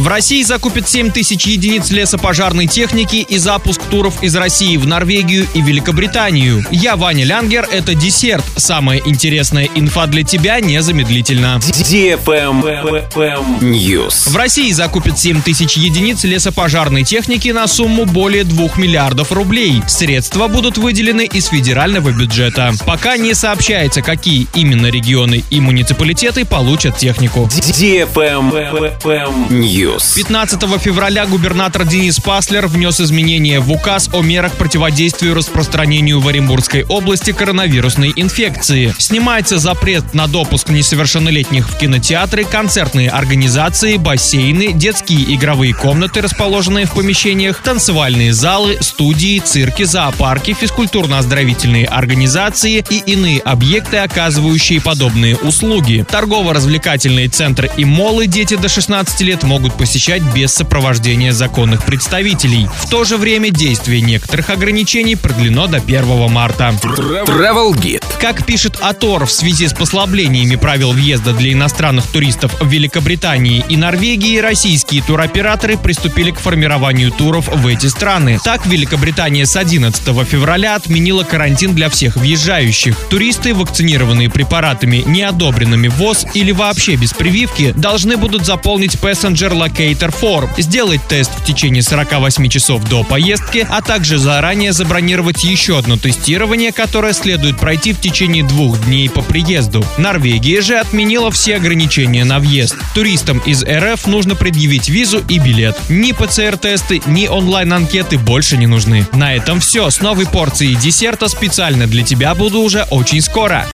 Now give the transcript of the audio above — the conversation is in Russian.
В России закупят 7 тысяч единиц лесопожарной техники и запуск туров из России в Норвегию и Великобританию. Я Ваня Лянгер, это десерт. Самая интересная инфа для тебя незамедлительно. News. В России закупят 7 тысяч единиц лесопожарной техники на сумму более 2 миллиардов рублей. Средства будут выделены из федерального бюджета. Пока не сообщается, какие именно регионы и муниципалитеты получат технику. News. 15 февраля губернатор Денис Паслер внес изменения в указ о мерах противодействия распространению в Оренбургской области коронавирусной инфекции. Снимается запрет на допуск несовершеннолетних в кинотеатры, концертные организации, бассейны, детские игровые комнаты, расположенные в помещениях, танцевальные залы, студии, цирки, зоопарки, физкультурно-оздоровительные организации и иные объекты, оказывающие подобные услуги. Торгово-развлекательные центры и молы дети до 16 лет могут посещать без сопровождения законных представителей. В то же время действие некоторых ограничений продлено до 1 марта. Travel Guide. Как пишет Атор, в связи с послаблениями правил въезда для иностранных туристов в Великобритании и Норвегии, российские туроператоры приступили к формированию туров в эти страны. Так, Великобритания с 11 февраля отменила карантин для всех въезжающих. Туристы, вакцинированные препаратами, не одобренными ВОЗ или вообще без прививки, должны будут заполнить Passenger Locator Form, сделать тест в течение 48 часов до поездки, а также заранее забронировать еще одно тестирование, которое следует пройти в течение двух дней по приезду. Норвегия же отменила все ограничения на въезд. Туристам из РФ нужно предъявить визу и билет. Ни ПЦР-тесты, ни онлайн-анкеты больше не нужны. На этом все. С новой порцией десерта специально для тебя буду уже очень скоро.